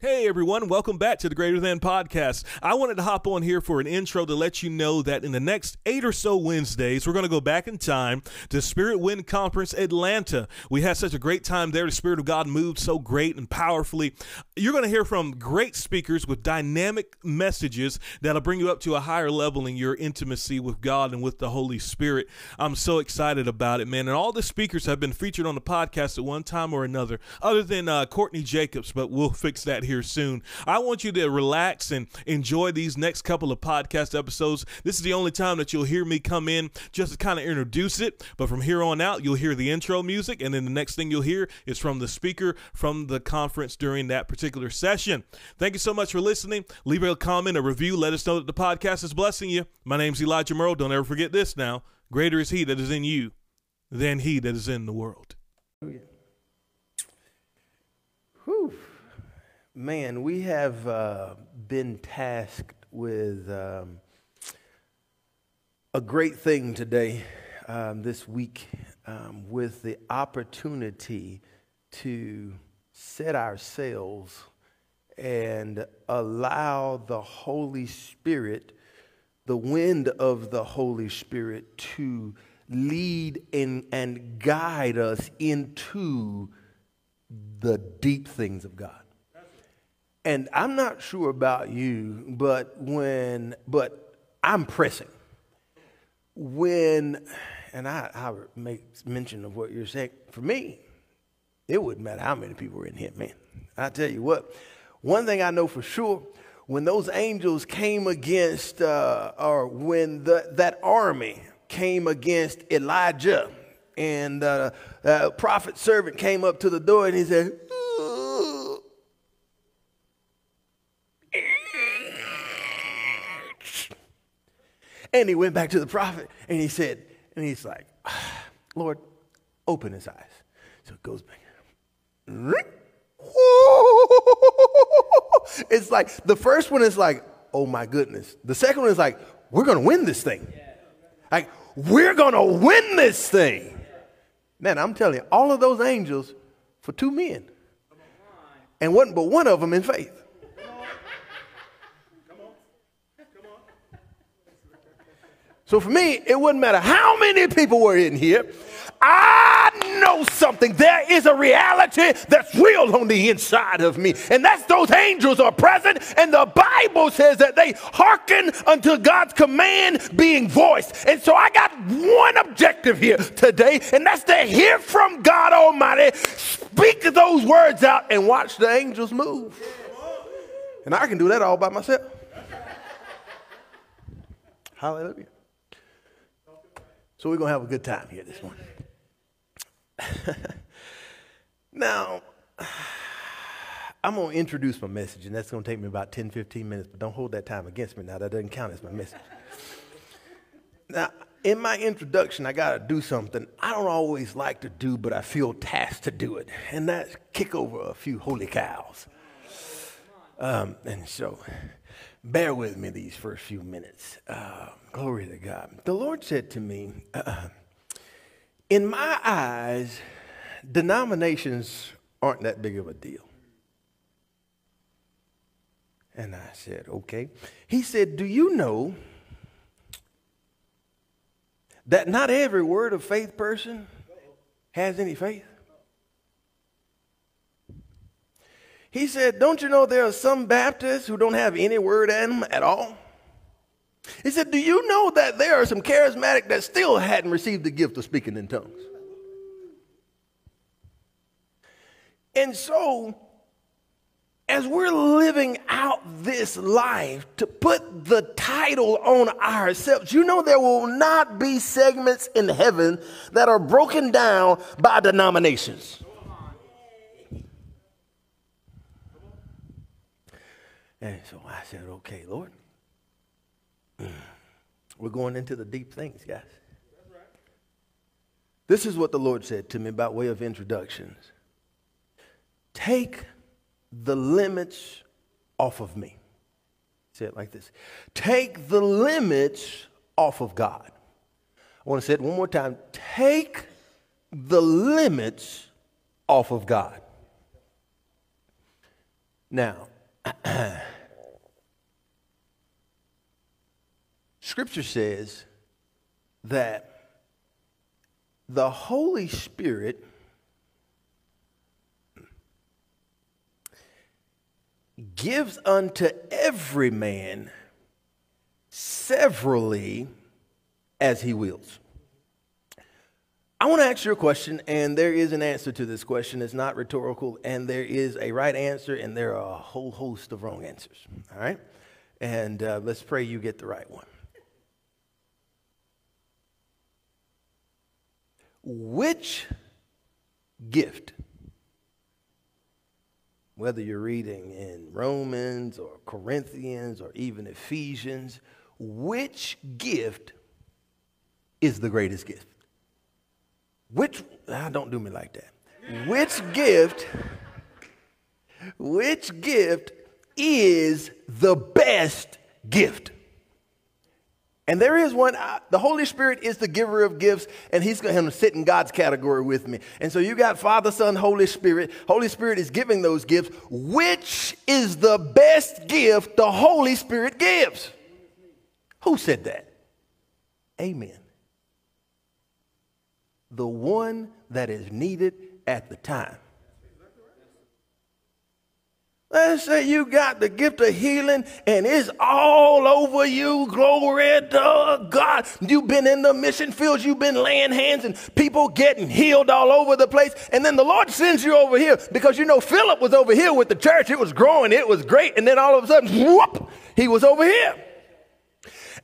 Hey everyone, welcome back to the Greater Than Podcast. I wanted to hop on here for an intro to let you know that in the next eight or so Wednesdays, we're going to go back in time to Spirit Wind Conference Atlanta. We had such a great time there. The Spirit of God moved so great and powerfully. You're going to hear from great speakers with dynamic messages that'll bring you up to a higher level in your intimacy with God and with the Holy Spirit. I'm so excited about it, man. And all the speakers have been featured on the podcast at one time or another, other than uh, Courtney Jacobs, but we'll fix that here soon. I want you to relax and enjoy these next couple of podcast episodes. This is the only time that you'll hear me come in just to kind of introduce it. But from here on out, you'll hear the intro music, and then the next thing you'll hear is from the speaker from the conference during that particular session. Thank you so much for listening. Leave a comment, a review. Let us know that the podcast is blessing you. My name's Elijah Merle. Don't ever forget this now. Greater is he that is in you than he that is in the world. Whew. Man, we have uh, been tasked with um, a great thing today, um, this week, um, with the opportunity to set ourselves and allow the Holy Spirit, the wind of the Holy Spirit, to lead and, and guide us into the deep things of God. And I'm not sure about you, but when, but I'm pressing. When, and I, I make mention of what you're saying, for me, it wouldn't matter how many people were in here, man. I tell you what, one thing I know for sure, when those angels came against, uh, or when the, that army came against Elijah, and uh, prophet servant came up to the door and he said, And he went back to the prophet and he said, and he's like, Lord, open his eyes. So it goes back. It's like the first one is like, oh my goodness. The second one is like, we're to win this thing. Like, we're to win this thing. Man, I'm telling you, all of those angels for two men. And one, but one of them in faith. So for me, it wouldn't matter how many people were in here. I know something. There is a reality that's real on the inside of me. And that's those angels are present. And the Bible says that they hearken unto God's command being voiced. And so I got one objective here today, and that's to hear from God Almighty, speak those words out, and watch the angels move. And I can do that all by myself. Hallelujah. So we're going to have a good time here this morning. now, I'm going to introduce my message, and that's going to take me about 10, 15 minutes, but don't hold that time against me now. That doesn't count as my message. now, in my introduction, I got to do something I don't always like to do, but I feel tasked to do it, and that's kick over a few holy cows. Um, and so, bear with me these first few minutes. Uh, glory to God. The Lord said to me, uh, In my eyes, denominations aren't that big of a deal. And I said, Okay. He said, Do you know that not every word of faith person has any faith? He said, Don't you know there are some Baptists who don't have any word in them at all? He said, Do you know that there are some charismatic that still hadn't received the gift of speaking in tongues? And so, as we're living out this life to put the title on ourselves, you know there will not be segments in heaven that are broken down by denominations. And so I said, okay, Lord, mm. we're going into the deep things, guys. This is what the Lord said to me by way of introductions. Take the limits off of me. Say it like this Take the limits off of God. I want to say it one more time. Take the limits off of God. Now, Scripture says that the Holy Spirit gives unto every man severally as he wills. I want to ask you a question, and there is an answer to this question. It's not rhetorical, and there is a right answer, and there are a whole host of wrong answers. All right? And uh, let's pray you get the right one. Which gift, whether you're reading in Romans or Corinthians or even Ephesians, which gift is the greatest gift? Which, ah, don't do me like that. Which gift, which gift is the best gift? And there is one, the Holy Spirit is the giver of gifts, and He's going to sit in God's category with me. And so you got Father, Son, Holy Spirit. Holy Spirit is giving those gifts. Which is the best gift the Holy Spirit gives? Who said that? Amen. The one that is needed at the time. Let's say you got the gift of healing and it's all over you. Glory to God. You've been in the mission fields, you've been laying hands and people getting healed all over the place. And then the Lord sends you over here because you know Philip was over here with the church. It was growing, it was great. And then all of a sudden, whoop, he was over here.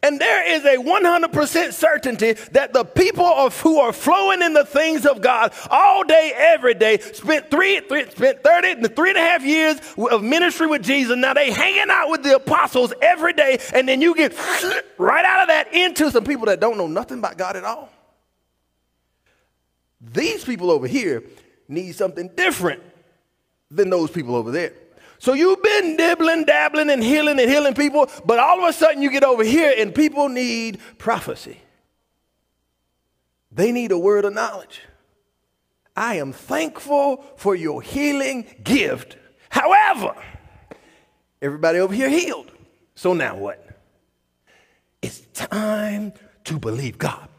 And there is a 100% certainty that the people of, who are flowing in the things of God all day, every day, spent three, three spent 30, three and a half years of ministry with Jesus. Now they hanging out with the apostles every day, and then you get right out of that into some people that don't know nothing about God at all. These people over here need something different than those people over there. So you've been nibbling, dabbling, and healing and healing people, but all of a sudden you get over here and people need prophecy. They need a word of knowledge. I am thankful for your healing gift. However, everybody over here healed. So now what? It's time to believe God.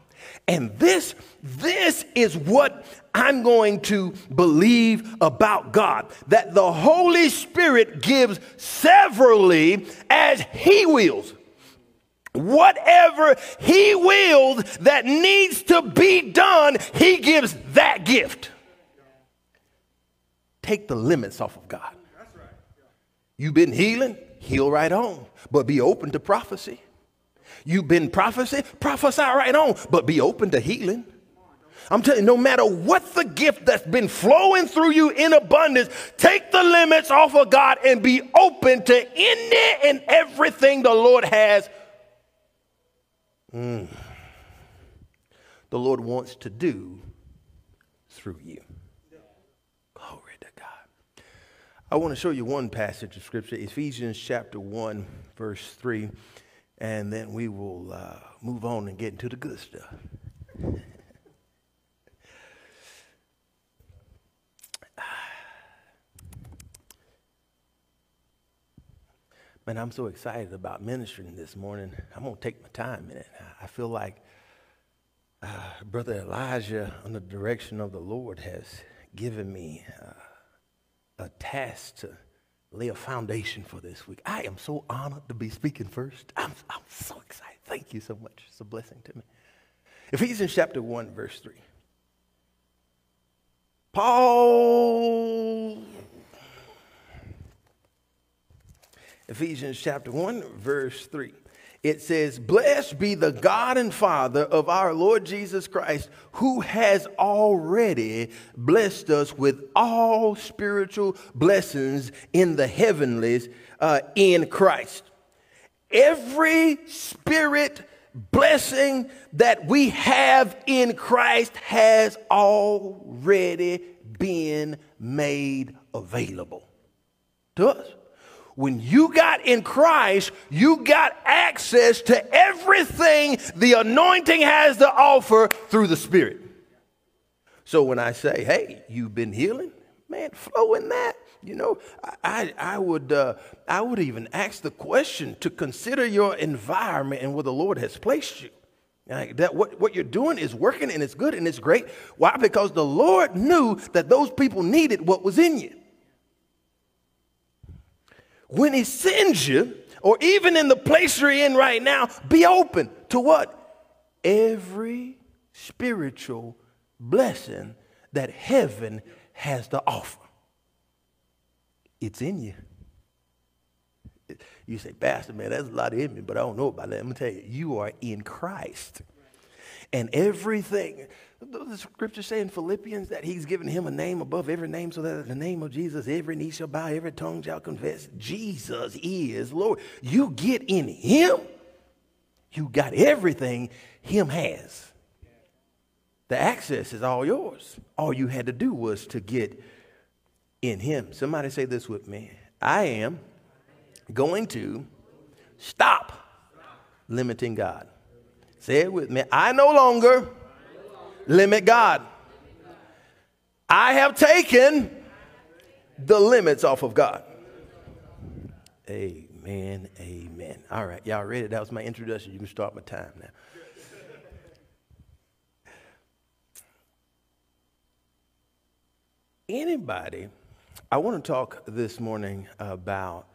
And this, this is what I'm going to believe about God that the Holy Spirit gives severally as He wills. Whatever He wills that needs to be done, He gives that gift. Take the limits off of God. You've been healing, heal right on, but be open to prophecy. You've been prophecy, prophesy right on, but be open to healing. I'm telling you, no matter what the gift that's been flowing through you in abundance, take the limits off of God and be open to any and everything the Lord has. Mm. The Lord wants to do through you. Glory to God. I want to show you one passage of scripture, Ephesians chapter 1, verse 3, and then we will uh, move on and get into the good stuff. Man, I'm so excited about ministering this morning. I'm going to take my time in it. I feel like uh, Brother Elijah, under the direction of the Lord, has given me uh, a task to lay a foundation for this week. I am so honored to be speaking first. I'm, I'm so excited. Thank you so much. It's a blessing to me. Ephesians chapter 1, verse 3. Paul Ephesians chapter 1, verse 3. It says, Blessed be the God and Father of our Lord Jesus Christ, who has already blessed us with all spiritual blessings in the heavenlies uh, in Christ. Every spirit blessing that we have in Christ has already been made available to us. When you got in Christ, you got access to everything the anointing has to offer through the Spirit. So when I say, hey, you've been healing, man, flow in that. You know, I, I, would, uh, I would even ask the question to consider your environment and where the Lord has placed you. Like that what, what you're doing is working and it's good and it's great. Why? Because the Lord knew that those people needed what was in you. When He sends you, or even in the place you're in right now, be open to what? Every spiritual blessing that heaven has to offer. It's in you. You say, Pastor, man, that's a lot in me, but I don't know about that. Let me tell you, you are in Christ. And everything, the scripture say in Philippians that he's given him a name above every name, so that the name of Jesus, every knee shall bow, every tongue shall confess Jesus is Lord. You get in him, you got everything him has. The access is all yours. All you had to do was to get in him. Somebody say this with me. I am going to stop limiting God. Say it with me. I no longer limit God. I have taken the limits off of God. Amen. Amen. All right. Y'all ready? That was my introduction. You can start my time now. Anybody, I want to talk this morning about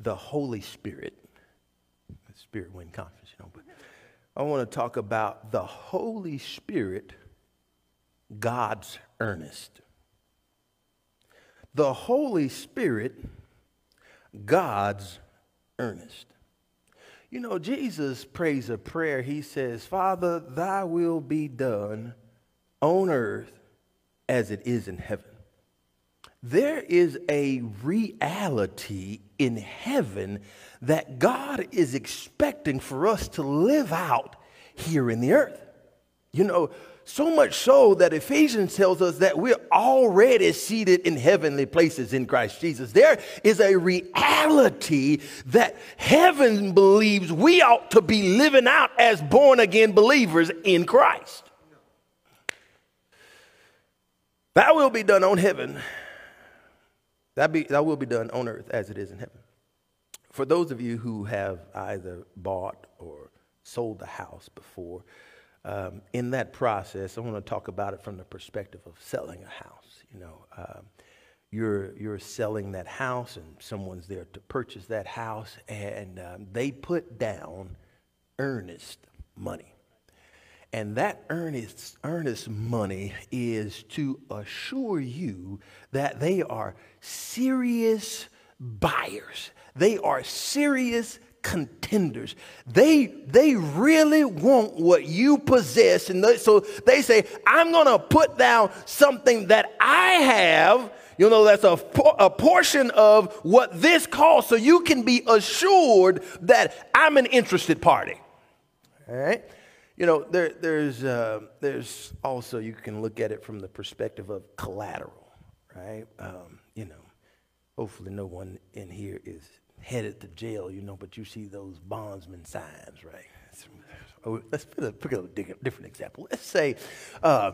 the Holy Spirit. Spirit Wind Conference, you know, but I want to talk about the Holy Spirit, God's earnest. The Holy Spirit, God's earnest. You know, Jesus prays a prayer. He says, Father, thy will be done on earth as it is in heaven. There is a reality in heaven that God is expecting for us to live out here in the earth. You know, so much so that Ephesians tells us that we're already seated in heavenly places in Christ Jesus. There is a reality that heaven believes we ought to be living out as born again believers in Christ. That will be done on heaven that, be, that will be done on earth as it is in heaven. For those of you who have either bought or sold a house before, um, in that process, I want to talk about it from the perspective of selling a house. You know, um, you're, you're selling that house and someone's there to purchase that house, and um, they put down earnest money. And that earnest, earnest money is to assure you that they are serious buyers. They are serious contenders. They, they really want what you possess. And they, so they say, I'm going to put down something that I have. You know, that's a, a portion of what this costs, so you can be assured that I'm an interested party. All right? You know, there, there's, uh, there's also, you can look at it from the perspective of collateral, right? Um, you know, hopefully no one in here is headed to jail, you know, but you see those bondsman signs, right? Oh, let's put a different example. Let's say uh,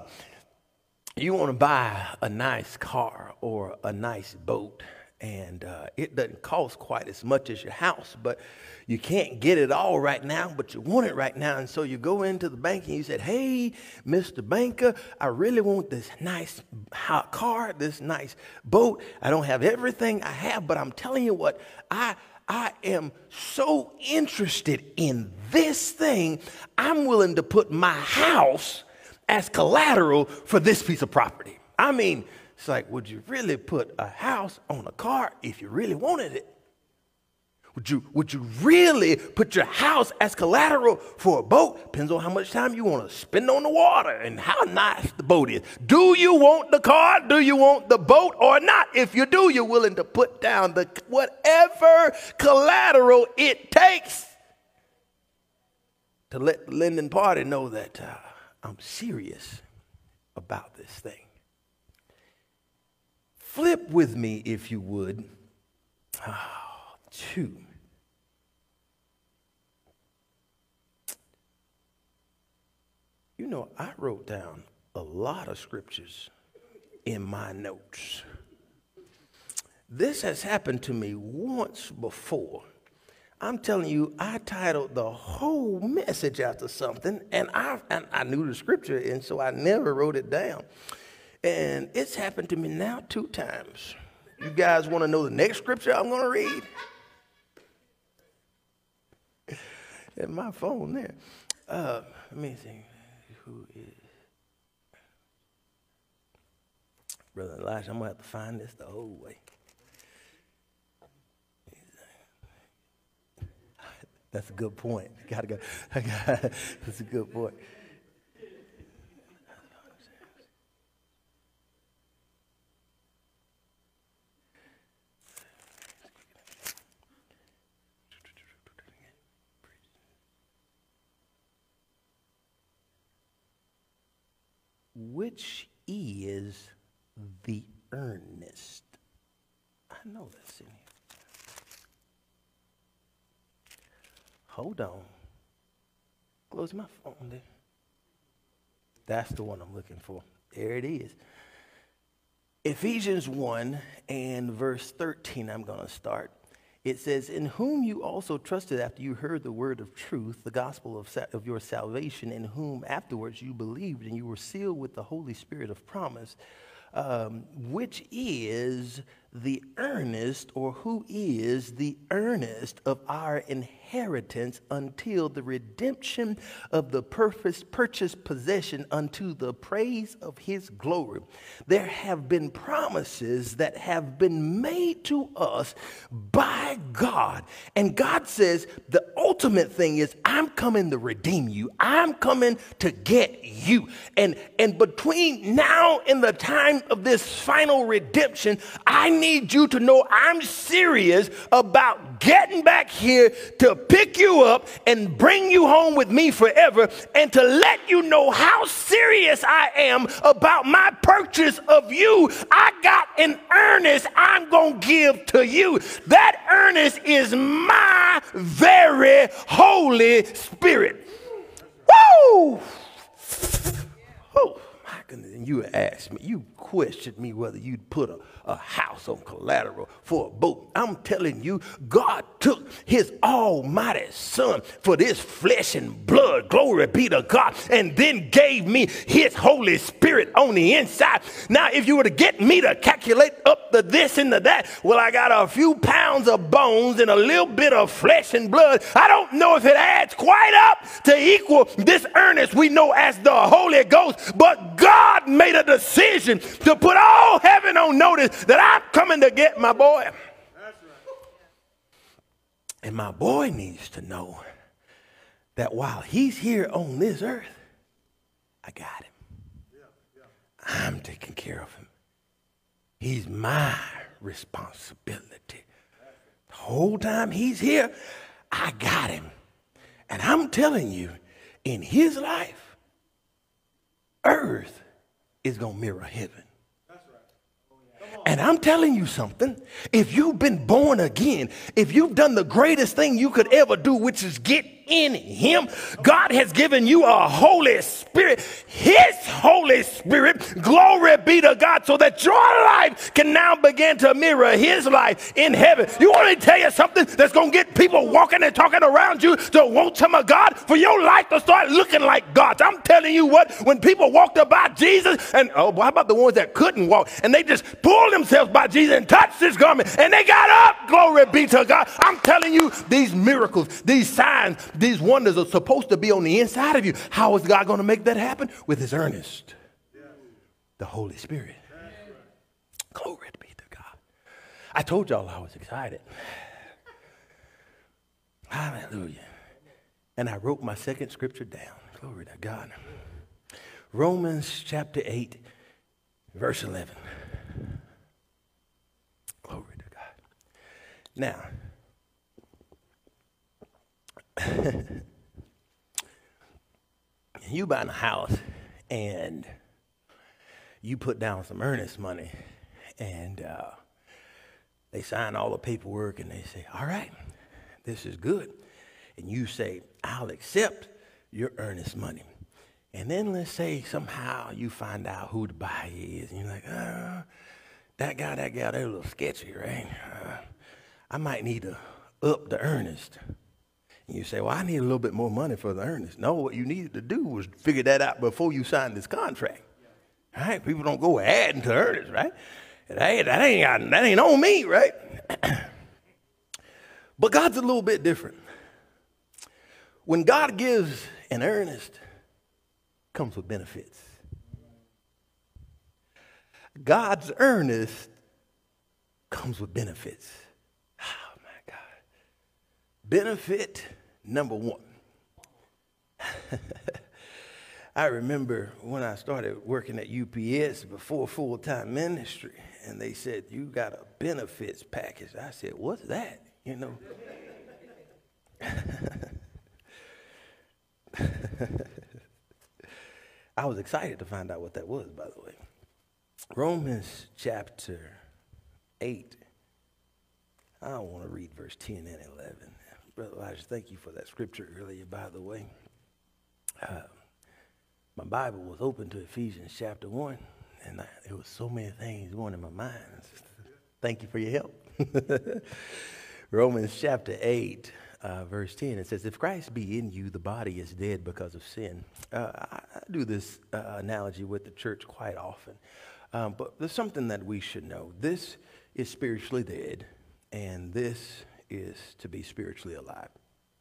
you want to buy a nice car or a nice boat and uh, it doesn't cost quite as much as your house, but you can't get it all right now, but you want it right now. And so you go into the bank and you said, Hey, Mr. Banker, I really want this nice hot car, this nice boat. I don't have everything I have, but I'm telling you what, I, I am so interested in this thing, I'm willing to put my house as collateral for this piece of property. I mean, it's like, would you really put a house on a car if you really wanted it? Would you, would you really put your house as collateral for a boat? Depends on how much time you want to spend on the water and how nice the boat is. Do you want the car? Do you want the boat or not? If you do, you're willing to put down the whatever collateral it takes to let the lending party know that uh, I'm serious about this thing. Flip with me, if you would, oh, to You know, I wrote down a lot of scriptures in my notes This has happened to me once before. I'm telling you, I titled the whole message after something, and I, and I knew the scripture, and so I never wrote it down. And it's happened to me now two times. You guys want to know the next scripture I'm going to read? In my phone there. Uh, let me see. Who is? Brother Elijah, I'm to have to find this the whole way. That's a good point. Gotta go. That's a good point. Which is the earnest? I know that's in here. Hold on. Close my phone there. That's the one I'm looking for. There it is. Ephesians 1 and verse 13, I'm going to start. It says, In whom you also trusted after you heard the word of truth, the gospel of, sa- of your salvation, in whom afterwards you believed, and you were sealed with the Holy Spirit of promise, um, which is the earnest, or who is the earnest of our inheritance until the redemption of the purchased possession unto the praise of his glory. There have been promises that have been made to us by God. And God says the ultimate thing is, I'm coming to redeem you, I'm coming to get you. And, and between now and the time of this final redemption, I need you to know I'm serious about getting back here to pick you up and bring you home with me forever and to let you know how serious I am about my purchase of you. I got an earnest I'm going to give to you. That earnest is my very Holy Spirit. Woo! Oh, my goodness. And you asked me, you questioned me whether you'd put a a house on collateral for a boat. I'm telling you, God took his almighty son for this flesh and blood, glory be to God, and then gave me his Holy Spirit on the inside. Now, if you were to get me to calculate up the this and the that, well, I got a few pounds of bones and a little bit of flesh and blood. I don't know if it adds quite up to equal this earnest we know as the Holy Ghost, but God made a decision to put all heaven on notice that I'm coming to get my boy. And my boy needs to know that while he's here on this earth, I got him. I'm taking care of him. He's my responsibility. The whole time he's here, I got him. And I'm telling you, in his life, earth is going to mirror heaven. And I'm telling you something. If you've been born again, if you've done the greatest thing you could ever do, which is get in him. God has given you a Holy Spirit, his Holy Spirit. Glory be to God, so that your life can now begin to mirror his life in heaven. You want me to tell you something that's going to get people walking and talking around you to want some of God for your life to start looking like God's. I'm telling you what, when people walked about Jesus, and oh, how about the ones that couldn't walk, and they just pulled themselves by Jesus and touched his garment, and they got up. Glory be to God. I'm telling you, these miracles, these signs, these wonders are supposed to be on the inside of you. How is God going to make that happen? With his earnest, the Holy Spirit. Glory be to God. I told y'all I was excited. Hallelujah. And I wrote my second scripture down. Glory to God. Romans chapter 8, verse 11. Glory to God. Now, you buying a house and you put down some earnest money and uh, they sign all the paperwork and they say, all right, this is good. And you say, I'll accept your earnest money. And then let's say somehow you find out who the buyer is and you're like, uh, that guy, that guy, they're a little sketchy, right? Uh, I might need to up the earnest. You say, well, I need a little bit more money for the earnest. No, what you needed to do was figure that out before you signed this contract. Right? People don't go adding to earnest, right? That ain't, that ain't, that ain't on me, right? but God's a little bit different. When God gives an earnest, comes with benefits. God's earnest comes with benefits. Oh my God. Benefit number one. I remember when I started working at UPS before full time ministry, and they said, You got a benefits package. I said, What's that? You know? I was excited to find out what that was, by the way. Romans chapter 8. I want to read verse 10 and 11. Brother Elijah, thank you for that scripture earlier, by the way. Uh, my Bible was open to Ephesians chapter 1, and I, there was so many things going in my mind. Thank you for your help. Romans chapter 8, uh, verse 10, it says, If Christ be in you, the body is dead because of sin. Uh, I, I, do this uh, analogy with the church quite often. Um, but there's something that we should know. This is spiritually dead, and this is to be spiritually alive.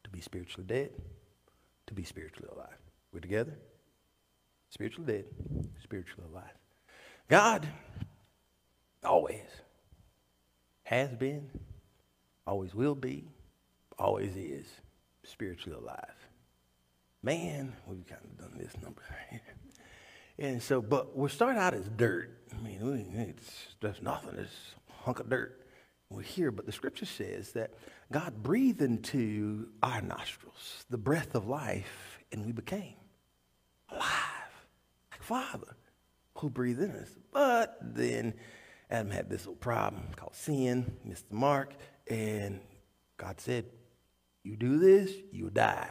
To be spiritually dead, to be spiritually alive. We're together? Spiritually dead, spiritually alive. God always has been, always will be, always is spiritually alive. Man, we've kind of done this number. and so, but we start out as dirt. I mean, it's just nothing. It's a hunk of dirt. We're here, but the scripture says that God breathed into our nostrils the breath of life, and we became alive. Like Father who breathed in us. But then Adam had this little problem called sin, missed the mark, and God said, You do this, you'll die.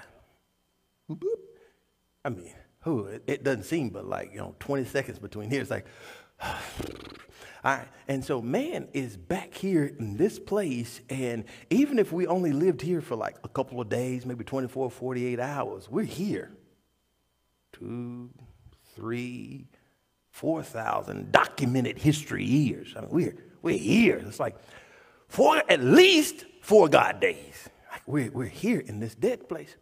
Boop, boop. I mean, who? It, it doesn't seem but like, you know, 20 seconds between here. It's like, all right. And so man is back here in this place. And even if we only lived here for like a couple of days, maybe 24, 48 hours, we're here. Two, three, 4,000 documented history years. I mean, we're, we're here. It's like four, at least four God days. Like we're, we're here in this dead place.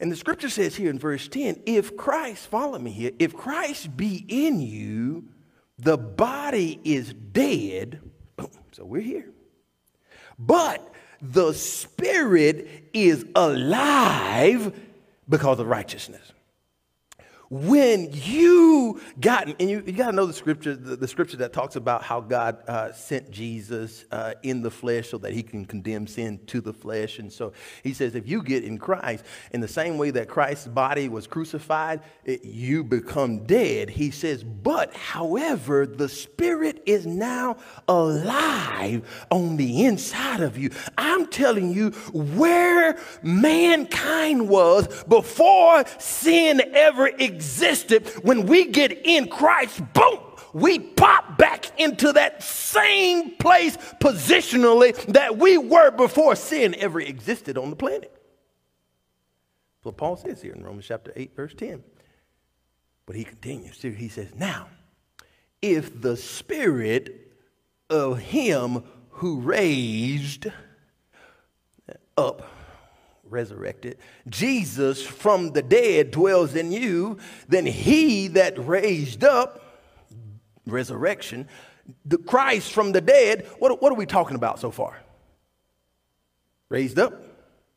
And the scripture says here in verse 10 if Christ, follow me here, if Christ be in you, the body is dead. So we're here. But the spirit is alive because of righteousness when you got, and you, you got to know the scripture, the, the, scripture that talks about how God uh, sent Jesus uh, in the flesh so that he can condemn sin to the flesh. And so he says, if you get in Christ, in the same way that Christ's body was crucified, it, you become dead. He says, but however, the spirit is now alive on the inside of you. I'm telling you, where mankind was before sin ever existed existed, when we get in Christ, boom, we pop back into that same place positionally that we were before sin ever existed on the planet. That's what Paul says here in Romans chapter 8, verse 10. But he continues, here, he says, Now, if the spirit of him who raised up resurrected, Jesus from the dead dwells in you, then he that raised up, resurrection, the Christ from the dead, what, what are we talking about so far? Raised up,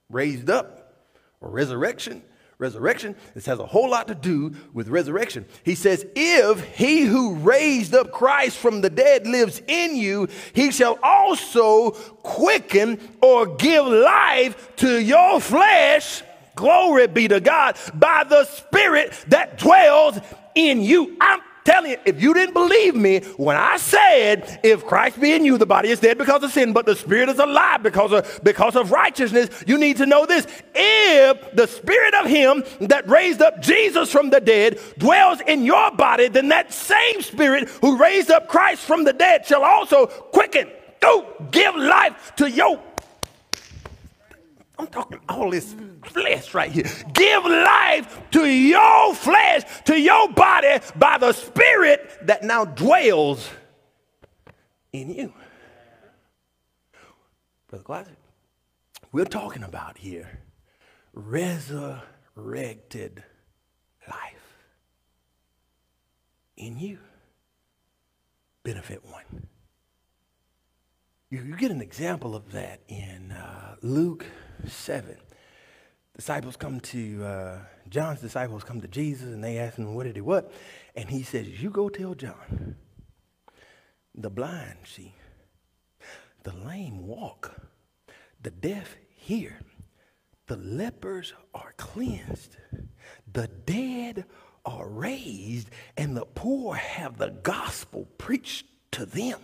raised up, or resurrection resurrection. This has a whole lot to do with resurrection. He says, If he who raised up Christ from the dead lives in you, he shall also quicken or give life to your flesh. Glory be to God by the Spirit that dwells in you. I'm telling you, if you didn't believe me when I said, if Christ be in you, the body is dead because of sin, but the spirit is alive because of, because of righteousness, you need to know this. If the spirit of him that raised up Jesus from the dead dwells in your body, then that same spirit who raised up Christ from the dead shall also quicken, go, give life to your I'm talking all this flesh right here. Give life to your flesh, to your body by the Spirit that now dwells in you. Brother Classic, we're talking about here resurrected life in you. Benefit one. You, you get an example of that in uh, Luke 7. Disciples come to, uh, John's disciples come to Jesus and they ask him, What did he what? And he says, You go tell John, the blind see, the lame walk, the deaf hear, the lepers are cleansed, the dead are raised, and the poor have the gospel preached to them.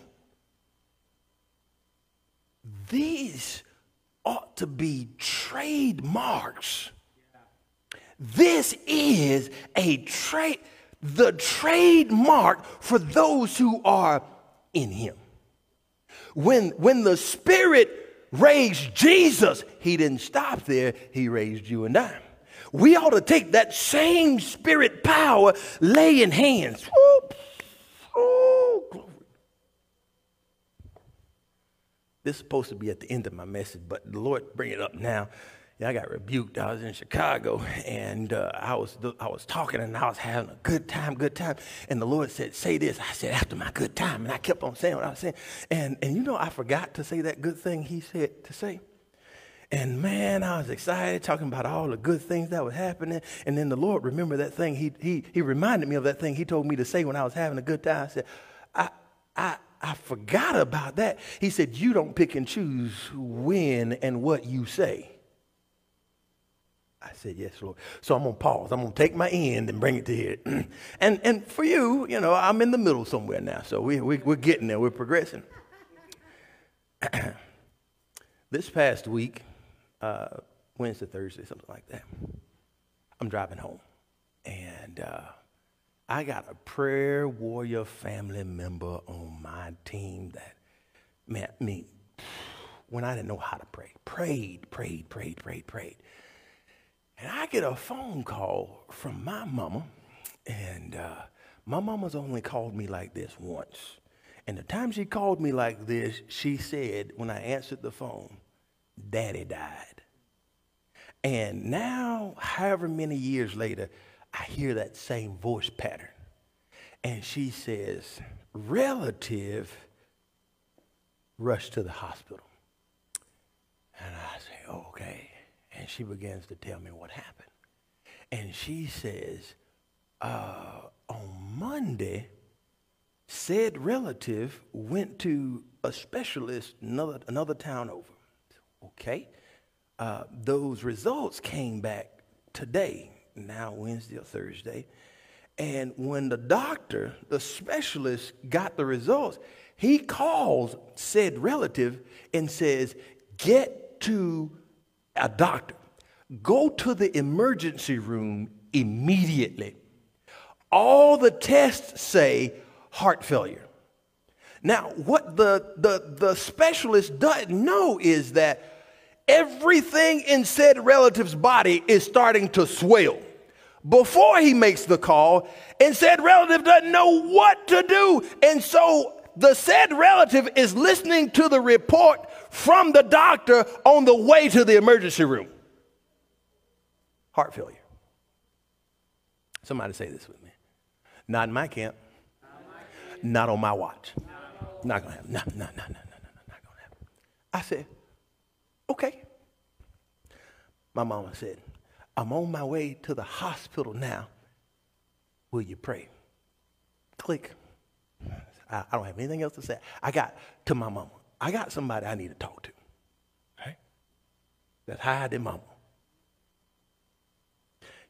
These ought to be trademarks. This is a trade, the trademark for those who are in him. When, when the Spirit raised Jesus, he didn't stop there, he raised you and I. We ought to take that same spirit power, laying hands. Whoop. Oh, This is supposed to be at the end of my message, but the Lord bring it up now. Yeah, I got rebuked. I was in Chicago, and uh, I was I was talking, and I was having a good time, good time. And the Lord said, "Say this." I said, "After my good time," and I kept on saying what I was saying. And and you know, I forgot to say that good thing He said to say. And man, I was excited talking about all the good things that were happening. And then the Lord remembered that thing. He he he reminded me of that thing He told me to say when I was having a good time. I said, "I I." I forgot about that. He said, You don't pick and choose when and what you say. I said, Yes, Lord. So I'm going to pause. I'm going to take my end and bring it to here. and, and for you, you know, I'm in the middle somewhere now. So we, we, we're getting there, we're progressing. this past week, uh, Wednesday, Thursday, something like that, I'm driving home. And, uh, I got a prayer warrior family member on my team that, man, me, when I didn't know how to pray, prayed, prayed, prayed, prayed, prayed. And I get a phone call from my mama, and uh, my mama's only called me like this once. And the time she called me like this, she said, when I answered the phone, Daddy died. And now, however many years later, I hear that same voice pattern. And she says, relative rushed to the hospital. And I say, okay. And she begins to tell me what happened. And she says, uh, on Monday, said relative went to a specialist another, another town over. Okay. Uh, those results came back today now Wednesday or Thursday. And when the doctor, the specialist, got the results, he calls said relative and says, Get to a doctor. Go to the emergency room immediately. All the tests say heart failure. Now, what the, the, the specialist doesn't know is that everything in said relative's body is starting to swell. Before he makes the call and said relative doesn't know what to do and so the said relative is listening to the report from the doctor on the way to the emergency room. Heart failure. Somebody say this with me. Not in my camp. Not on my watch. Not gonna happen. No no no no no no not gonna happen. I said Okay. My mama said, I'm on my way to the hospital now. Will you pray? Click. I, I don't have anything else to say. I got to my mama. I got somebody I need to talk to. Right? That's higher than mama.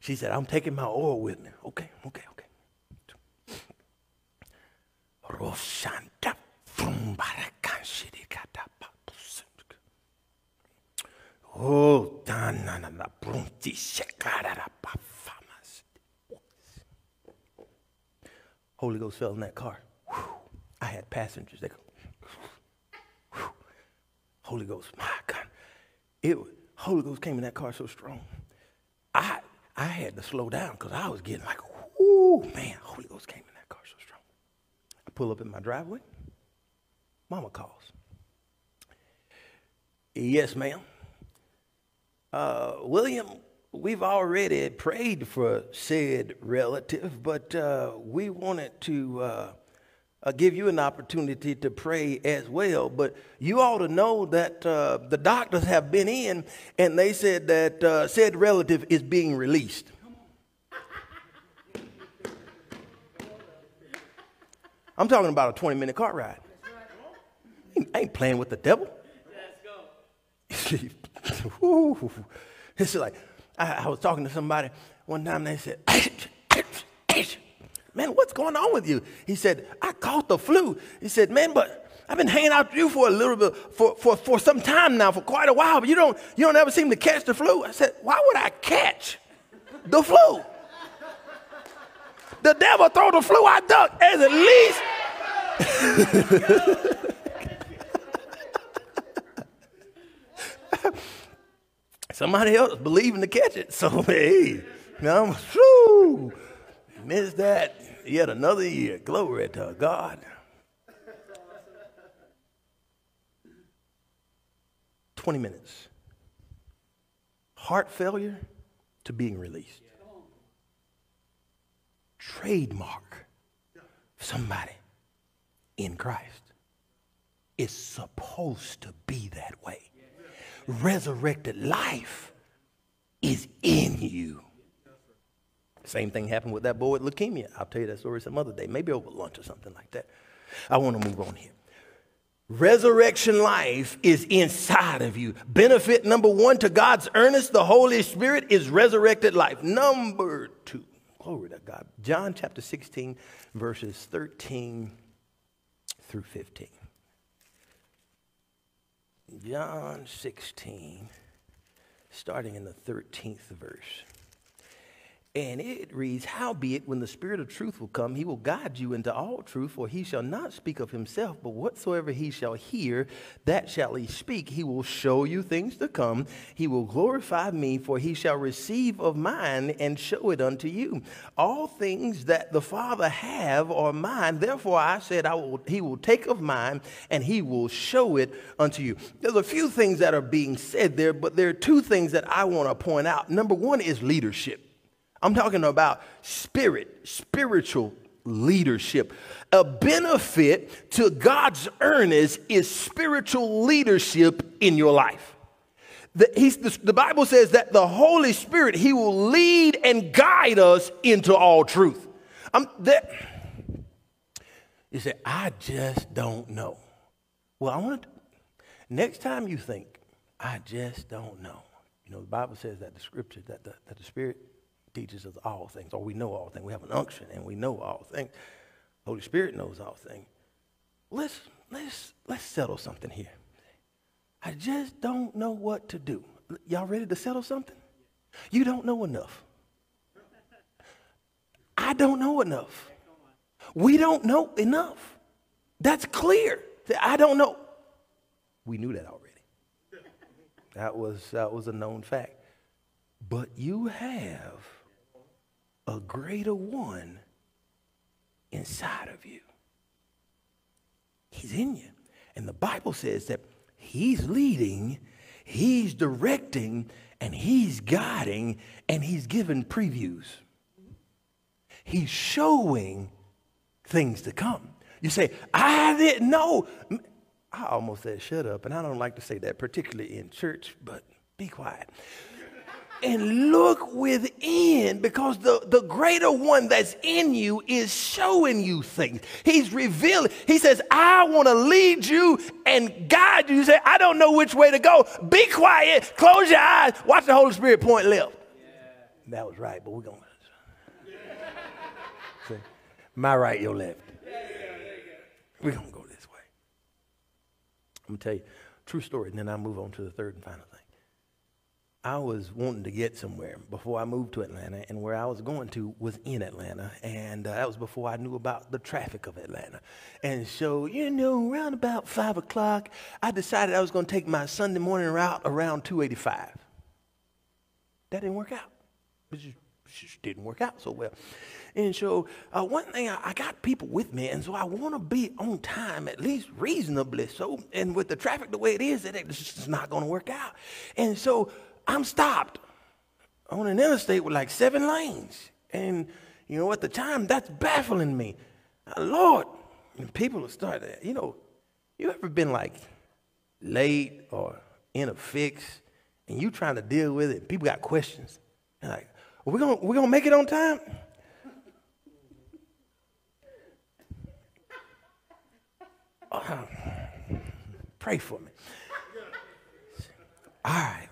She said, I'm taking my oil with me. Okay, okay, okay. Holy Ghost fell in that car. I had passengers. They go, Holy Ghost, my God. It, Holy Ghost came in that car so strong. I, I had to slow down because I was getting like, man, Holy Ghost came in that car so strong. I pull up in my driveway. Mama calls. Yes, ma'am. Uh, William, we've already prayed for said relative, but uh, we wanted to uh, uh, give you an opportunity to pray as well. But you ought to know that uh, the doctors have been in and they said that uh, said relative is being released. I'm talking about a 20 minute car ride. I ain't playing with the devil. it's like, I, I was talking to somebody one time, they said, Man, what's going on with you? He said, I caught the flu. He said, Man, but I've been hanging out with you for a little bit, for, for, for some time now, for quite a while, but you don't, you don't ever seem to catch the flu. I said, Why would I catch the flu? The devil throw the flu, I duck. As at least. Somebody else believing to catch it. So, hey, now I'm, whew, missed that yet another year. Glory to God. Twenty minutes. Heart failure to being released. Trademark somebody in Christ. is supposed to be that way. Resurrected life is in you. Same thing happened with that boy with leukemia. I'll tell you that story some other day, maybe over lunch or something like that. I want to move on here. Resurrection life is inside of you. Benefit number one to God's earnest, the Holy Spirit, is resurrected life. Number two, glory to God. John chapter 16, verses 13 through 15. John 16, starting in the 13th verse. And it reads, Howbeit, when the Spirit of truth will come, he will guide you into all truth, for he shall not speak of himself, but whatsoever he shall hear, that shall he speak. He will show you things to come. He will glorify me, for he shall receive of mine and show it unto you. All things that the Father have are mine. Therefore I said, I will, he will take of mine and he will show it unto you. There's a few things that are being said there, but there are two things that I want to point out. Number one is leadership. I'm talking about spirit, spiritual leadership. A benefit to God's earnest is spiritual leadership in your life. The, the, the, Bible says that the Holy Spirit, He will lead and guide us into all truth. Um, that, you say, I just don't know. Well, I want to, next time you think, I just don't know. You know, the Bible says that the scripture, that the, that the Spirit teaches us all things, or we know all things. We have an unction and we know all things. Holy Spirit knows all things. Let's let's let's settle something here. I just don't know what to do. Y'all ready to settle something? You don't know enough. I don't know enough. We don't know enough. That's clear. I don't know. We knew that already. That was that was a known fact. But you have a greater one inside of you. He's in you. And the Bible says that He's leading, He's directing, and He's guiding, and He's giving previews. He's showing things to come. You say, I didn't know. I almost said shut up, and I don't like to say that, particularly in church, but be quiet and look within because the, the greater one that's in you is showing you things. He's revealing. He says, I want to lead you and guide you. You say, I don't know which way to go. Be quiet, close your eyes, watch the Holy Spirit point left. Yeah. That was right, but we're going to. see My right, your left. We're going to go this way. I'm going to tell you true story, and then I'll move on to the third and final thing. I was wanting to get somewhere before I moved to Atlanta, and where I was going to was in Atlanta, and uh, that was before I knew about the traffic of Atlanta. And so, you know, around about five o'clock, I decided I was going to take my Sunday morning route around 285. That didn't work out. It just, just didn't work out so well. And so, uh, one thing, I, I, got people with me, and so I want to be on time, at least reasonably so. And with the traffic the way it is, it's just not going to work out. And so, I'm stopped on an interstate with like seven lanes. And you know, at the time, that's baffling me. Lord, and people will start, you know, you ever been like late or in a fix and you trying to deal with it, people got questions. Like, are we gonna, we gonna make it on time? Pray for me. All right.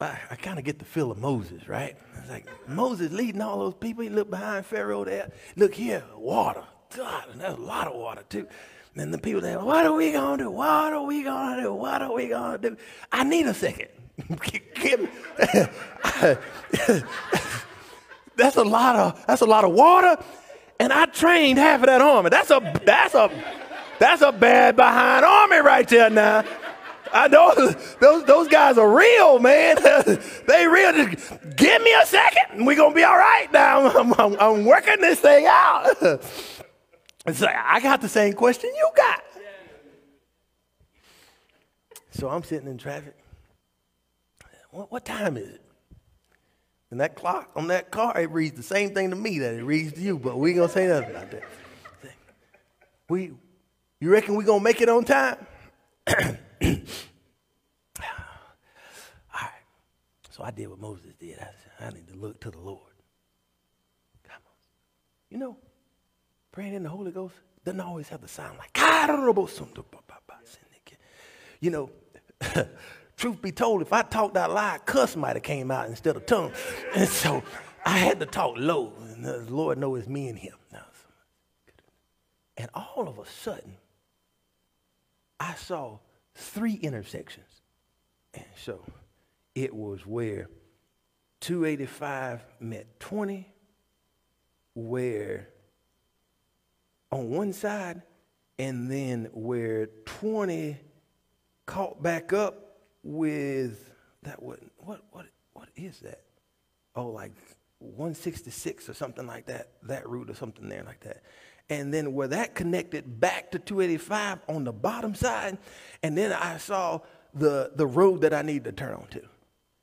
I, I kind of get the feel of Moses, right? It's like Moses leading all those people. He looked behind Pharaoh there. Look here, water. God, and there's a lot of water too. And the people there, what are we gonna do? What are we gonna do? What are we gonna do? I need a second. that's a lot of that's a lot of water, and I trained half of that army. That's a that's a that's a bad behind army right there now. I know those, those guys are real, man. they real. Just give me a second, and we're gonna be all right now. I'm, I'm, I'm working this thing out. it's like I got the same question you got. So I'm sitting in traffic. What, what time is it? And that clock on that car, it reads the same thing to me that it reads to you, but we ain't gonna say nothing about that. We, you reckon we gonna make it on time? All right. So I did what Moses did. I said, I need to look to the Lord. Come on. You know, praying in the Holy Ghost doesn't always have to sound like, you know, truth be told, if I talked out loud, cuss might have came out instead of tongue. And so I had to talk low. And the Lord knows it's me and him. And all of a sudden, I saw three intersections. And so it was where 285 met 20, where on one side, and then where 20 caught back up with that what what what is that? Oh, like 166 or something like that, that route or something there like that and then where that connected back to 285 on the bottom side, and then I saw the, the road that I need to turn onto.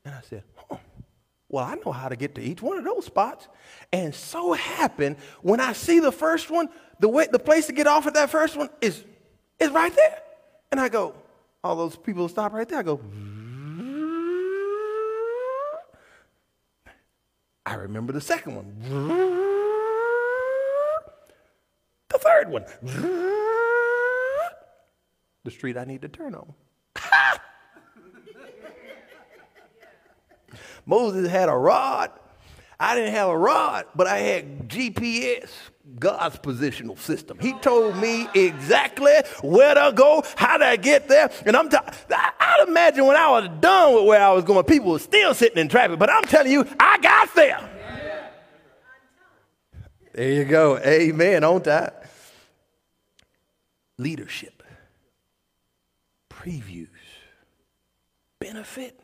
And I said, huh, well, I know how to get to each one of those spots. And so happened when I see the first one, the way the place to get off at that first one is, is right there. And I go, all those people stop right there. I go, I remember the second one. The third one. The street I need to turn on. Moses had a rod. I didn't have a rod, but I had GPS, God's positional system. He told me exactly where to go, how to get there. And I'm I'd imagine when I was done with where I was going, people were still sitting in traffic. But I'm telling you, I got there. There you go. Amen. On that. leadership, previews, benefit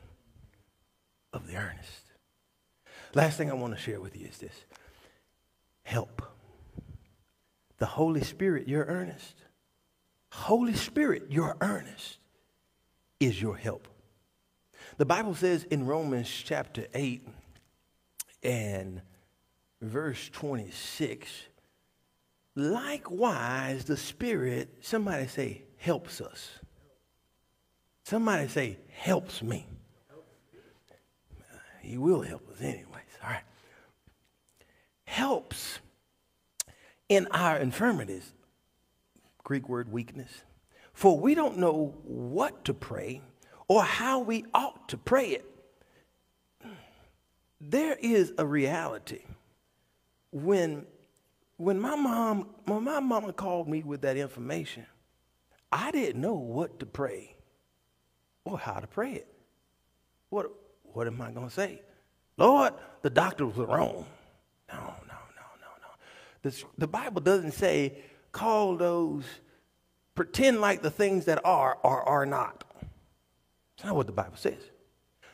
of the earnest. Last thing I want to share with you is this help. The Holy Spirit, your earnest. Holy Spirit, your earnest is your help. The Bible says in Romans chapter 8 and verse 26 Likewise, the Spirit, somebody say, helps us. Somebody say, helps me. He will help us anyways. All right. Helps in our infirmities. Greek word weakness. For we don't know what to pray or how we ought to pray it. There is a reality when when my mom, when my mama called me with that information, I didn't know what to pray or how to pray it. What, what am I going to say? Lord, the doctor was wrong. No, no, no, no, no. This, the Bible doesn't say call those, pretend like the things that are or are not. That's not what the Bible says.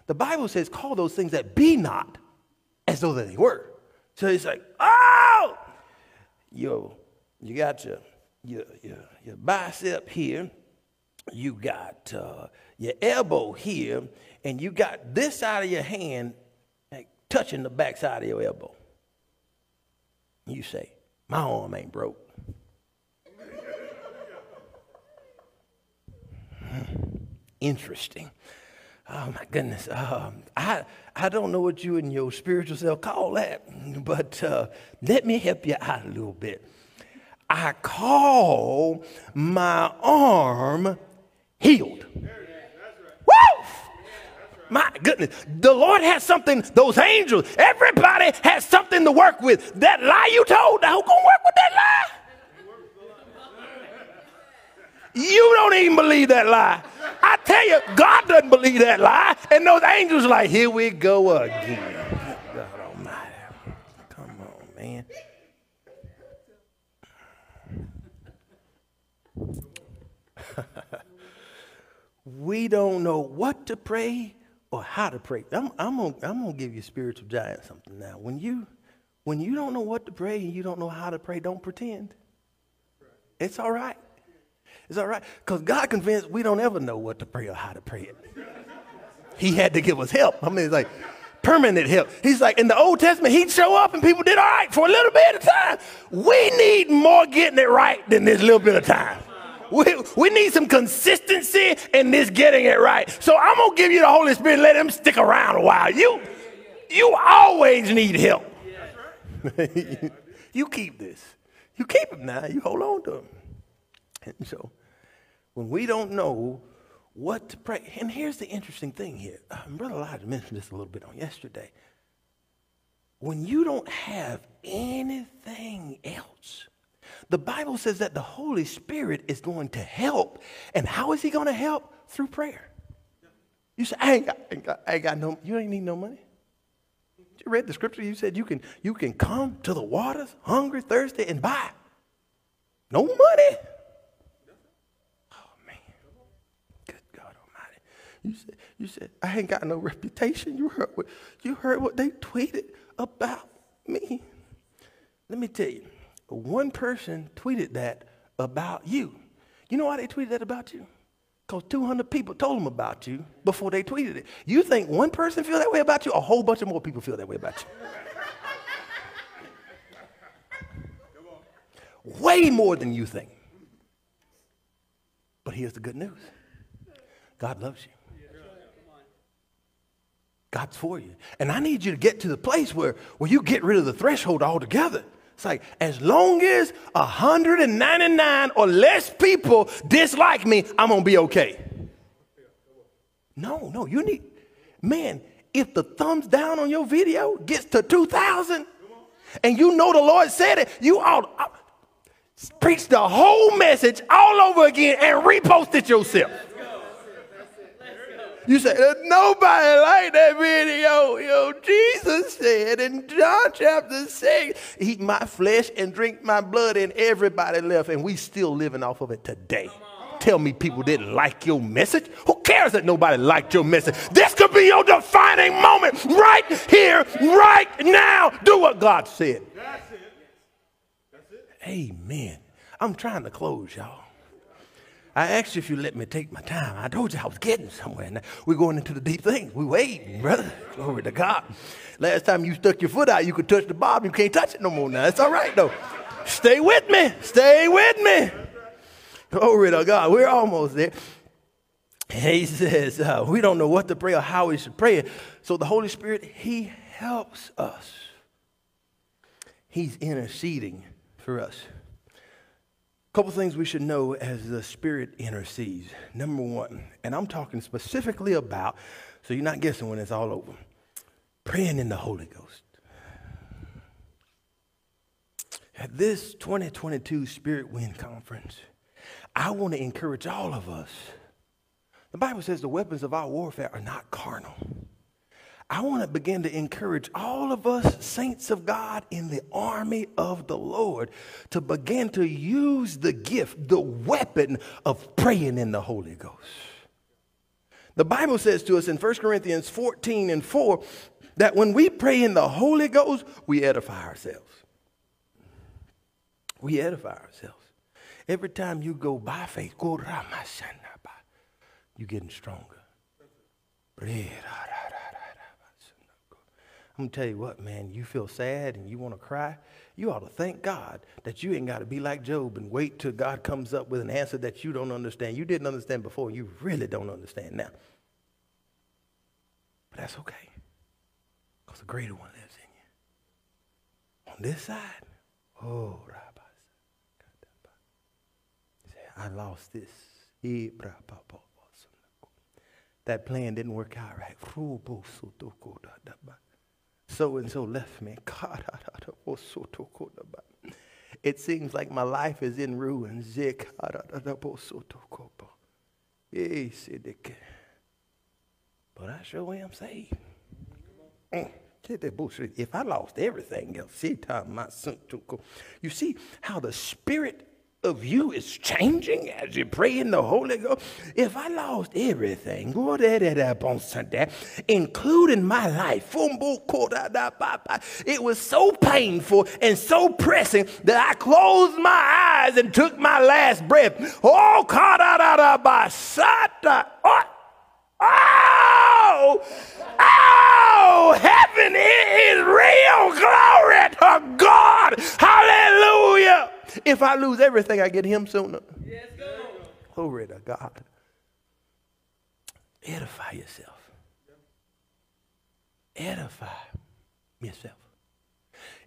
The Bible says call those things that be not as though they were. So it's like, oh, yo, you got your, your, your, your bicep here, you got uh, your elbow here, and you got this side of your hand like, touching the back side of your elbow. You say, my arm ain't broke. Interesting. Oh my goodness. Um, I, I don't know what you and your spiritual self call that, but uh, let me help you out a little bit. I call my arm healed. My goodness. The Lord has something, those angels, everybody has something to work with. That lie you told, now who gonna work with that lie? You don't even believe that lie. I tell you, God doesn't believe that lie. And those angels are like, here we go again. God Almighty. Come on, man. we don't know what to pray or how to pray. I'm, I'm gonna, I'm gonna give you spiritual giant something now. When you when you don't know what to pray and you don't know how to pray, don't pretend. It's all right. It's all right. Because God convinced we don't ever know what to pray or how to pray it. He had to give us help. I mean, it's like permanent help. He's like, in the Old Testament, he'd show up and people did all right for a little bit of time. We need more getting it right than this little bit of time. We, we need some consistency in this getting it right. So I'm going to give you the Holy Spirit, let him stick around a while. You, you always need help. you keep this. You keep him now. You hold on to him. And so when we don't know what to pray, and here's the interesting thing here. Um, Brother Elijah mentioned this a little bit on yesterday. When you don't have anything else, the Bible says that the Holy Spirit is going to help. And how is he going to help? Through prayer. You say, I ain't got, I ain't got, I ain't got no, you ain't need no money. You read the scripture, you said you can, you can come to the waters hungry, thirsty, and buy. No money. Oh man. Good God Almighty. You said, you said, I ain't got no reputation. You heard what, you heard what they tweeted about me. Let me tell you, one person tweeted that about you. You know why they tweeted that about you? Because 200 people told them about you before they tweeted it. You think one person feel that way about you? A whole bunch of more people feel that way about you. Way more than you think. But here's the good news God loves you. God's for you. And I need you to get to the place where, where you get rid of the threshold altogether. It's like, as long as 199 or less people dislike me, I'm going to be okay. No, no, you need, man, if the thumbs down on your video gets to 2,000 and you know the Lord said it, you ought uh, preach the whole message all over again and repost it yourself. You say, nobody liked that video. Yo, Jesus said in John chapter 6, eat my flesh and drink my blood, and everybody left, and we still living off of it today. Tell me people didn't like your message. Who cares that nobody liked your message? This could be your defining moment right here, right now. Do what God said. That's it. That's it. Amen. I'm trying to close, y'all. I asked you if you let me take my time. I told you I was getting somewhere. Now we're going into the deep things. We waiting, brother. Glory to God. Last time you stuck your foot out, you could touch the bottom. You can't touch it no more now. It's all right though. Stay with me. Stay with me. Glory to God. We're almost there. He says, uh, we don't know what to pray or how we should pray. So the Holy Spirit, He helps us. He's interceding for us couple things we should know as the Spirit intercedes. Number one, and I'm talking specifically about, so you're not guessing when it's all over, praying in the Holy Ghost. At this 2022 Spirit Wind Conference, I want to encourage all of us. The Bible says the weapons of our warfare are not carnal. I want to begin to encourage all of us, saints of God, in the army of the Lord, to begin to use the gift, the weapon of praying in the Holy Ghost. The Bible says to us in 1 Corinthians 14 and 4 that when we pray in the Holy Ghost, we edify ourselves. We edify ourselves. Every time you go by faith, you're getting stronger. I'm gonna tell you what, man, you feel sad and you want to cry. You ought to thank God that you ain't got to be like Job and wait till God comes up with an answer that you don't understand. You didn't understand before, you really don't understand now. But that's okay, because the greater one lives in you. On this side, oh, I lost this. That plan didn't work out right. So and so left me. It seems like my life is in ruins. But I sure am saved. If I lost everything else, you see how the Spirit of you is changing as you pray in the Holy Ghost. If I lost everything, oh, including my life, it was so painful and so pressing that I closed my eyes and took my last breath. Oh, oh, oh, oh, heaven is real. Glory to God. Hallelujah. If I lose everything, I get him sooner. Yes, go. Glory to God. Edify yourself. Edify yourself.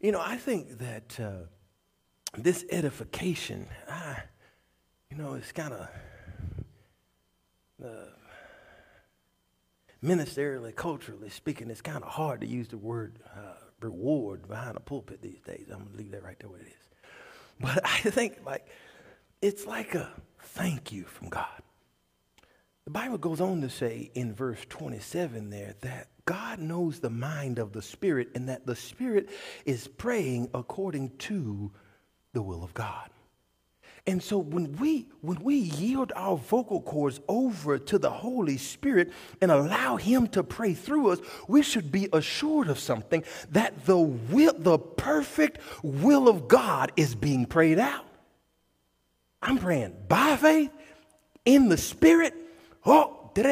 You know, I think that uh, this edification, I, you know, it's kind of uh, ministerially, culturally speaking, it's kind of hard to use the word uh, reward behind a pulpit these days. I'm going to leave that right there where it is. But I think like it's like a thank you from God. The Bible goes on to say in verse 27 there that God knows the mind of the Spirit and that the Spirit is praying according to the will of God. And so when we when we yield our vocal cords over to the Holy Spirit and allow him to pray through us, we should be assured of something that the will the perfect will of God is being prayed out. I'm praying by faith in the spirit. Oh, here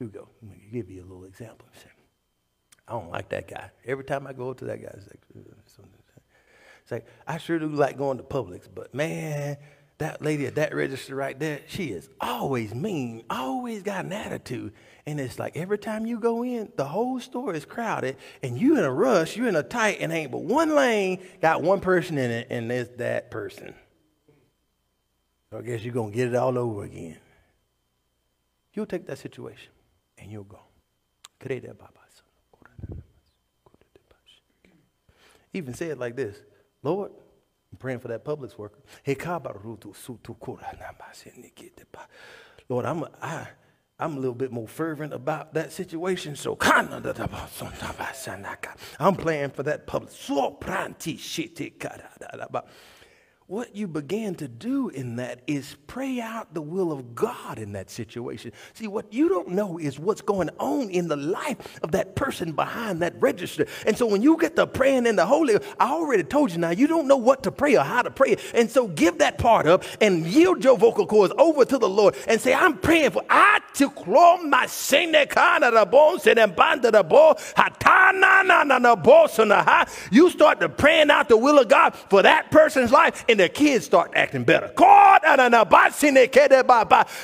we go. Let me give you a little example. I don't like that guy. Every time I go to that guy, it's like, I sure do like going to Publix, but man, that lady at that register right there, she is always mean, always got an attitude. And it's like every time you go in, the whole store is crowded, and you in a rush, you're in a tight, and ain't but one lane got one person in it, and it's that person. So I guess you're gonna get it all over again. You'll take that situation and you'll go. Even say it like this Lord, I'm praying for that Publix worker. Lord, I'm a, I, I'm a little bit more fervent about that situation. So I'm praying for that Publix what you began to do in that is pray out the will of God in that situation. See, what you don't know is what's going on in the life of that person behind that register. And so when you get to praying in the Holy, I already told you now, you don't know what to pray or how to pray. And so give that part up and yield your vocal cords over to the Lord and say, I'm praying for I to my You start to praying out the will of God for that person's life and their kids start acting better.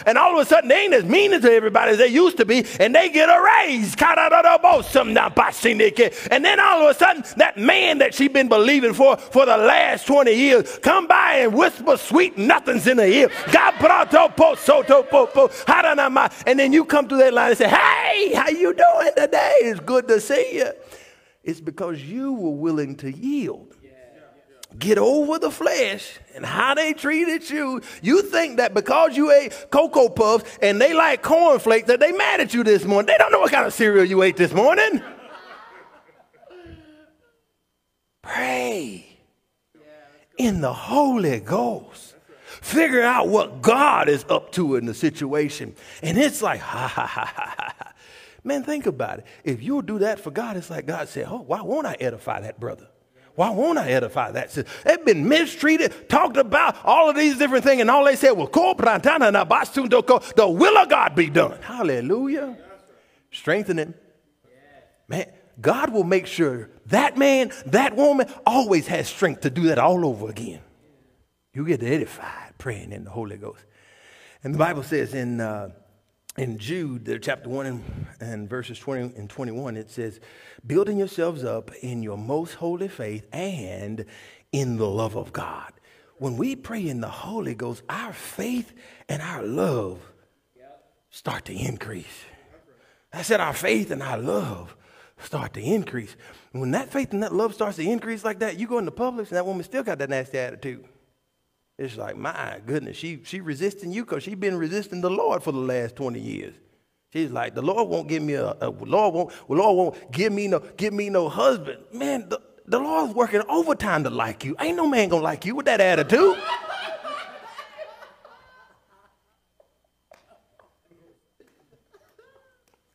And all of a sudden, they ain't as mean to everybody as they used to be, and they get a raise. And then all of a sudden, that man that she's been believing for for the last 20 years come by and whisper sweet nothings in her ear. And then you come to that line and say, Hey, how you doing today? It's good to see you. It's because you were willing to yield. Get over the flesh and how they treated you. You think that because you ate Cocoa Puffs and they like cornflakes that they mad at you this morning. They don't know what kind of cereal you ate this morning. Pray in the Holy Ghost. Figure out what God is up to in the situation. And it's like, ha ha ha ha ha. Man, think about it. If you'll do that for God, it's like God said, Oh, why won't I edify that brother? Why won't I edify that sister? They've been mistreated, talked about all of these different things, and all they said, well, the will of God be done. Hallelujah. Strengthen him. Man, God will make sure that man, that woman always has strength to do that all over again. You get edified praying in the Holy Ghost. And the Bible says in uh, in Jude, chapter 1 and, and, verses 20 and 21, it says, building yourselves up in your most holy faith and in the love of God. When we pray in the Holy Ghost, our faith and our love start to increase. I said our faith and our love start to increase. When that faith and that love starts to increase like that, you go into Publix and that woman still got that nasty attitude. It's like, my goodness, she, she resisting you because she been resisting the Lord for the last 20 years. She's like, the Lord won't give me a, a Lord won't, Lord won't give me no, give me no husband. Man, the, the Lord's working overtime to like you. Ain't no man gonna like you with that attitude.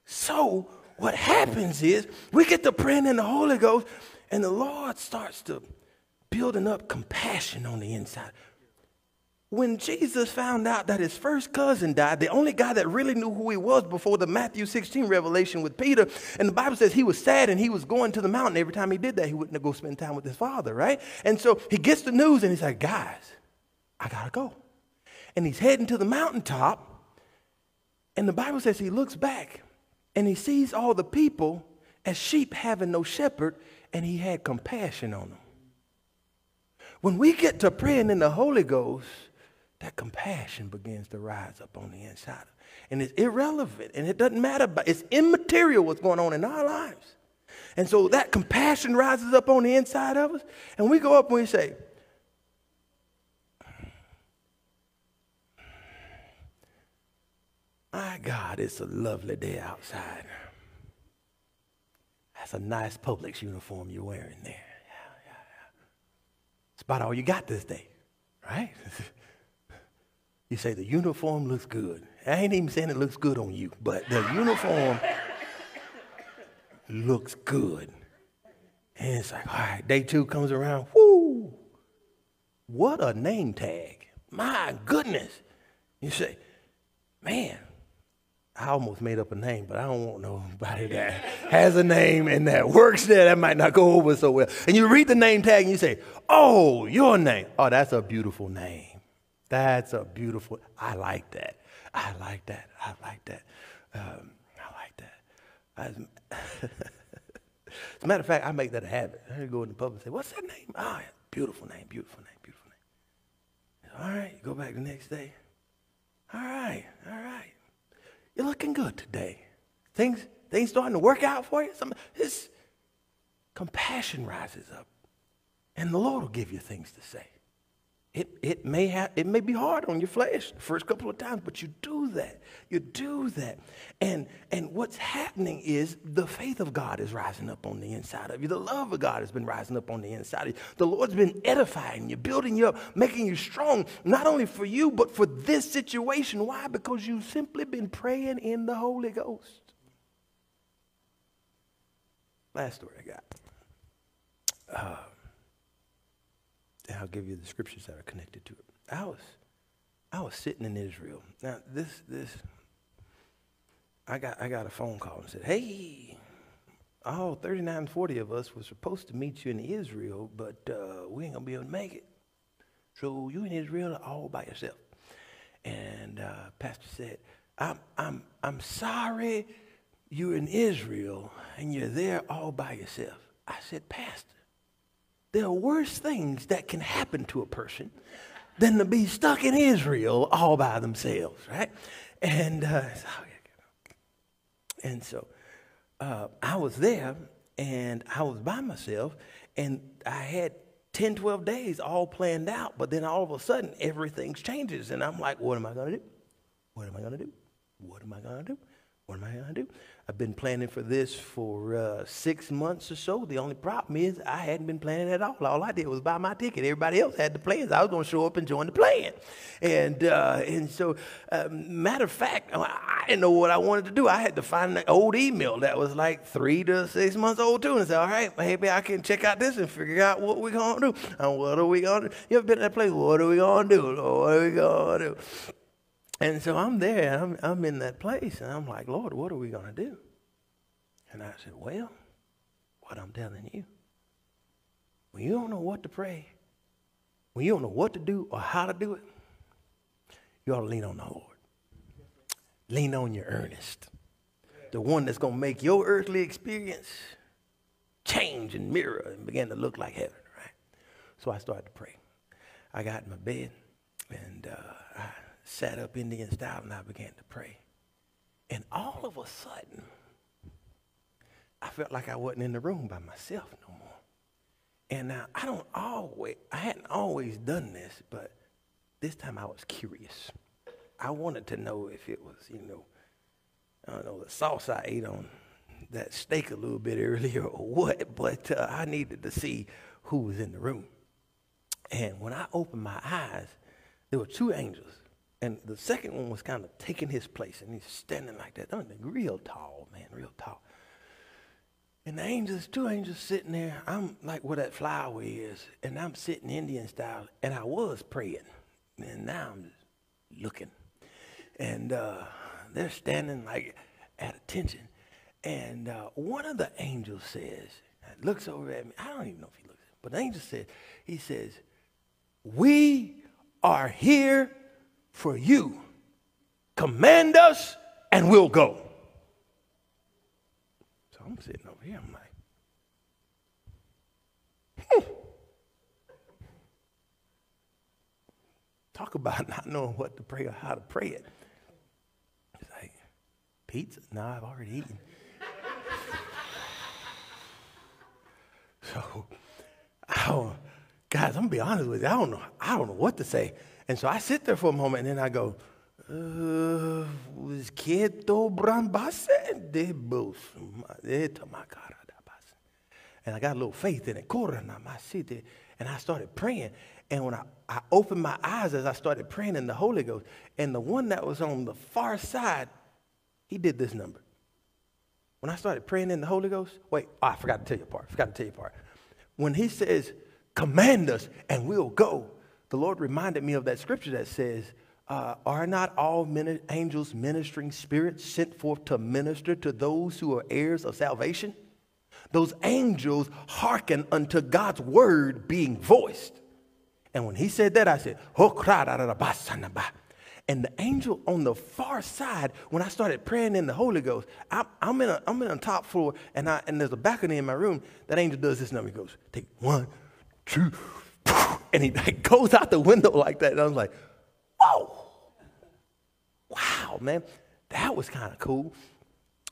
so what happens is we get to praying in the Holy Ghost, and the Lord starts to building up compassion on the inside when Jesus found out that his first cousin died, the only guy that really knew who he was before the Matthew 16 revelation with Peter, and the Bible says he was sad and he was going to the mountain. Every time he did that, he wouldn't go spend time with his father, right? And so he gets the news and he's like, guys, I gotta go. And he's heading to the mountaintop, and the Bible says he looks back and he sees all the people as sheep having no shepherd, and he had compassion on them. When we get to praying in the Holy Ghost, that compassion begins to rise up on the inside. And it's irrelevant and it doesn't matter, but it's immaterial what's going on in our lives. And so that compassion rises up on the inside of us, and we go up and we say, My God, it's a lovely day outside. That's a nice Publix uniform you're wearing there. Yeah, yeah, yeah. It's about all you got this day, right? You say the uniform looks good. I ain't even saying it looks good on you, but the uniform looks good. And it's like, all right, day two comes around. Whoo! What a name tag. My goodness. You say, man, I almost made up a name, but I don't want nobody that has a name and that works there. That might not go over so well. And you read the name tag and you say, oh, your name. Oh, that's a beautiful name. That's a beautiful, I like that. I like that. I like that. Um, I like that. As, as a matter of fact, I make that a habit. I go in the pub and say, What's that name? Oh, beautiful name, beautiful name, beautiful name. All right, go back the next day. All right, all right. You're looking good today. Things, things starting to work out for you. Some, this compassion rises up, and the Lord will give you things to say. It, it, may have, it may be hard on your flesh the first couple of times, but you do that. You do that. And, and what's happening is the faith of God is rising up on the inside of you. The love of God has been rising up on the inside of you. The Lord's been edifying you, building you up, making you strong, not only for you, but for this situation. Why? Because you've simply been praying in the Holy Ghost. Last story I got. Uh, and I'll give you the scriptures that are connected to it. I was, I was sitting in Israel. Now this, this, I got, I got a phone call and said, "Hey, all 39, 40 of us were supposed to meet you in Israel, but uh, we ain't gonna be able to make it. So you in Israel are all by yourself." And uh, Pastor said, "I'm, I'm, I'm sorry." You're in Israel and you're there all by yourself. I said, Pastor, there are worse things that can happen to a person than to be stuck in Israel all by themselves, right? And uh, and so uh, I was there, and I was by myself, and I had 10, 12 days all planned out, but then all of a sudden everything changes. And I'm like, what am I to do? What am I to do? What am I to do? What am I going to do? I've been planning for this for uh, six months or so. The only problem is I hadn't been planning at all. All I did was buy my ticket. Everybody else had the plans. I was going to show up and join the plan. And, uh, and so, uh, matter of fact, I didn't know what I wanted to do. I had to find an old email that was like three to six months old too and say, all right, maybe I can check out this and figure out what we're going to do. And what are we going to do? You ever been to that place? What are we going to do? What are we going to do? And so I'm there, I'm, I'm in that place, and I'm like, Lord, what are we going to do? And I said, Well, what I'm telling you, when you don't know what to pray, when you don't know what to do or how to do it, you ought to lean on the Lord. Lean on your earnest, the one that's going to make your earthly experience change and mirror and begin to look like heaven, right? So I started to pray. I got in my bed and uh, sat up Indian style and I began to pray. And all of a sudden, I felt like I wasn't in the room by myself no more. And now I don't always, I hadn't always done this, but this time I was curious. I wanted to know if it was, you know, I don't know, the sauce I ate on that steak a little bit earlier or what, but uh, I needed to see who was in the room. And when I opened my eyes, there were two angels and the second one was kind of taking his place, and he's standing like that. Real tall, man, real tall. And the angels, two angels sitting there. I'm like where that flower is, and I'm sitting Indian style, and I was praying, and now I'm just looking, and uh, they're standing like at attention. And uh, one of the angels says, looks over at me. I don't even know if he looks, but the angel says, he says, "We are here for you. Command us and we'll go. So I'm sitting over here. I'm like, hmm. Talk about not knowing what to pray or how to pray it. It's like, pizza? No, I've already eaten. so, I guys, I'm gonna be honest with you. I don't know. I don't know what to say. And so I sit there for a moment and then I go, uh, and I got a little faith in it. And I started praying. And when I, I opened my eyes as I started praying in the Holy Ghost, and the one that was on the far side, he did this number. When I started praying in the Holy Ghost, wait, oh, I forgot to tell you a part. Forgot to tell you a part. When he says, command us and we'll go, the Lord reminded me of that scripture that says, uh, Are not all mini- angels ministering spirits sent forth to minister to those who are heirs of salvation? Those angels hearken unto God's word being voiced. And when he said that, I said, "Hokrada da basanabah." and the angel on the far side, when I started praying in the Holy Ghost, I, am in a, I'm in a top floor, and, I, and there's a balcony in my room. That angel does this number. He goes, take one, two, and he like, goes out the window like that. And I was like, whoa, wow, man, that was kind of cool.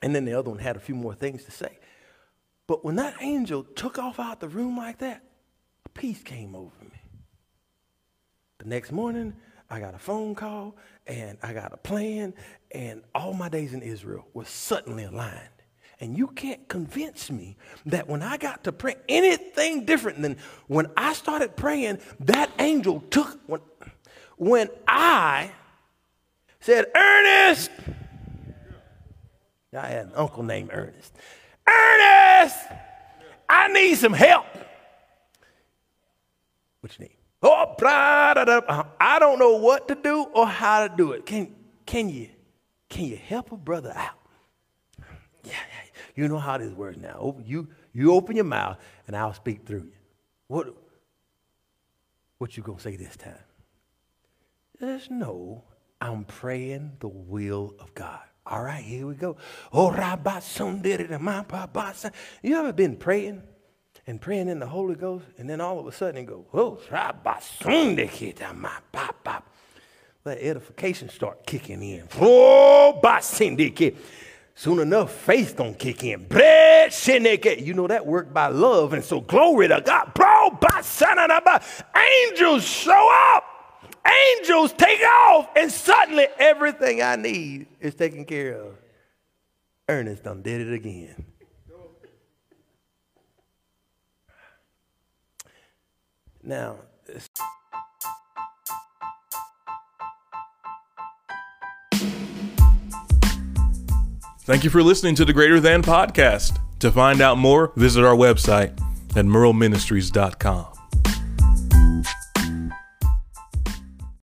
And then the other one had a few more things to say. But when that angel took off out the room like that, peace came over me. The next morning, I got a phone call and I got a plan, and all my days in Israel were suddenly aligned. And you can't convince me that when I got to pray anything different than when I started praying, that angel took, when, when I said, Ernest, I had an uncle named Ernest. Ernest, I need some help. What you need? Oh, uh-huh. I don't know what to do or how to do it. Can, can, you, can you help a brother out? Yeah, yeah, you know how this works now. You, you open your mouth and I'll speak through you. What, what you to say this time? Just know I'm praying the will of God. All right, here we go. Oh, You ever been praying and praying in the Holy Ghost, and then all of a sudden you go, oh, let edification start kicking in. Oh, soon enough, faith gonna kick in. bread You know that work by love, and so glory to God. Bro, by son angels show up. Angels take off, and suddenly everything I need is taken care of. Ernest done did it again. Now, Thank you for listening to the Greater Than Podcast. To find out more, visit our website at merleministries.com.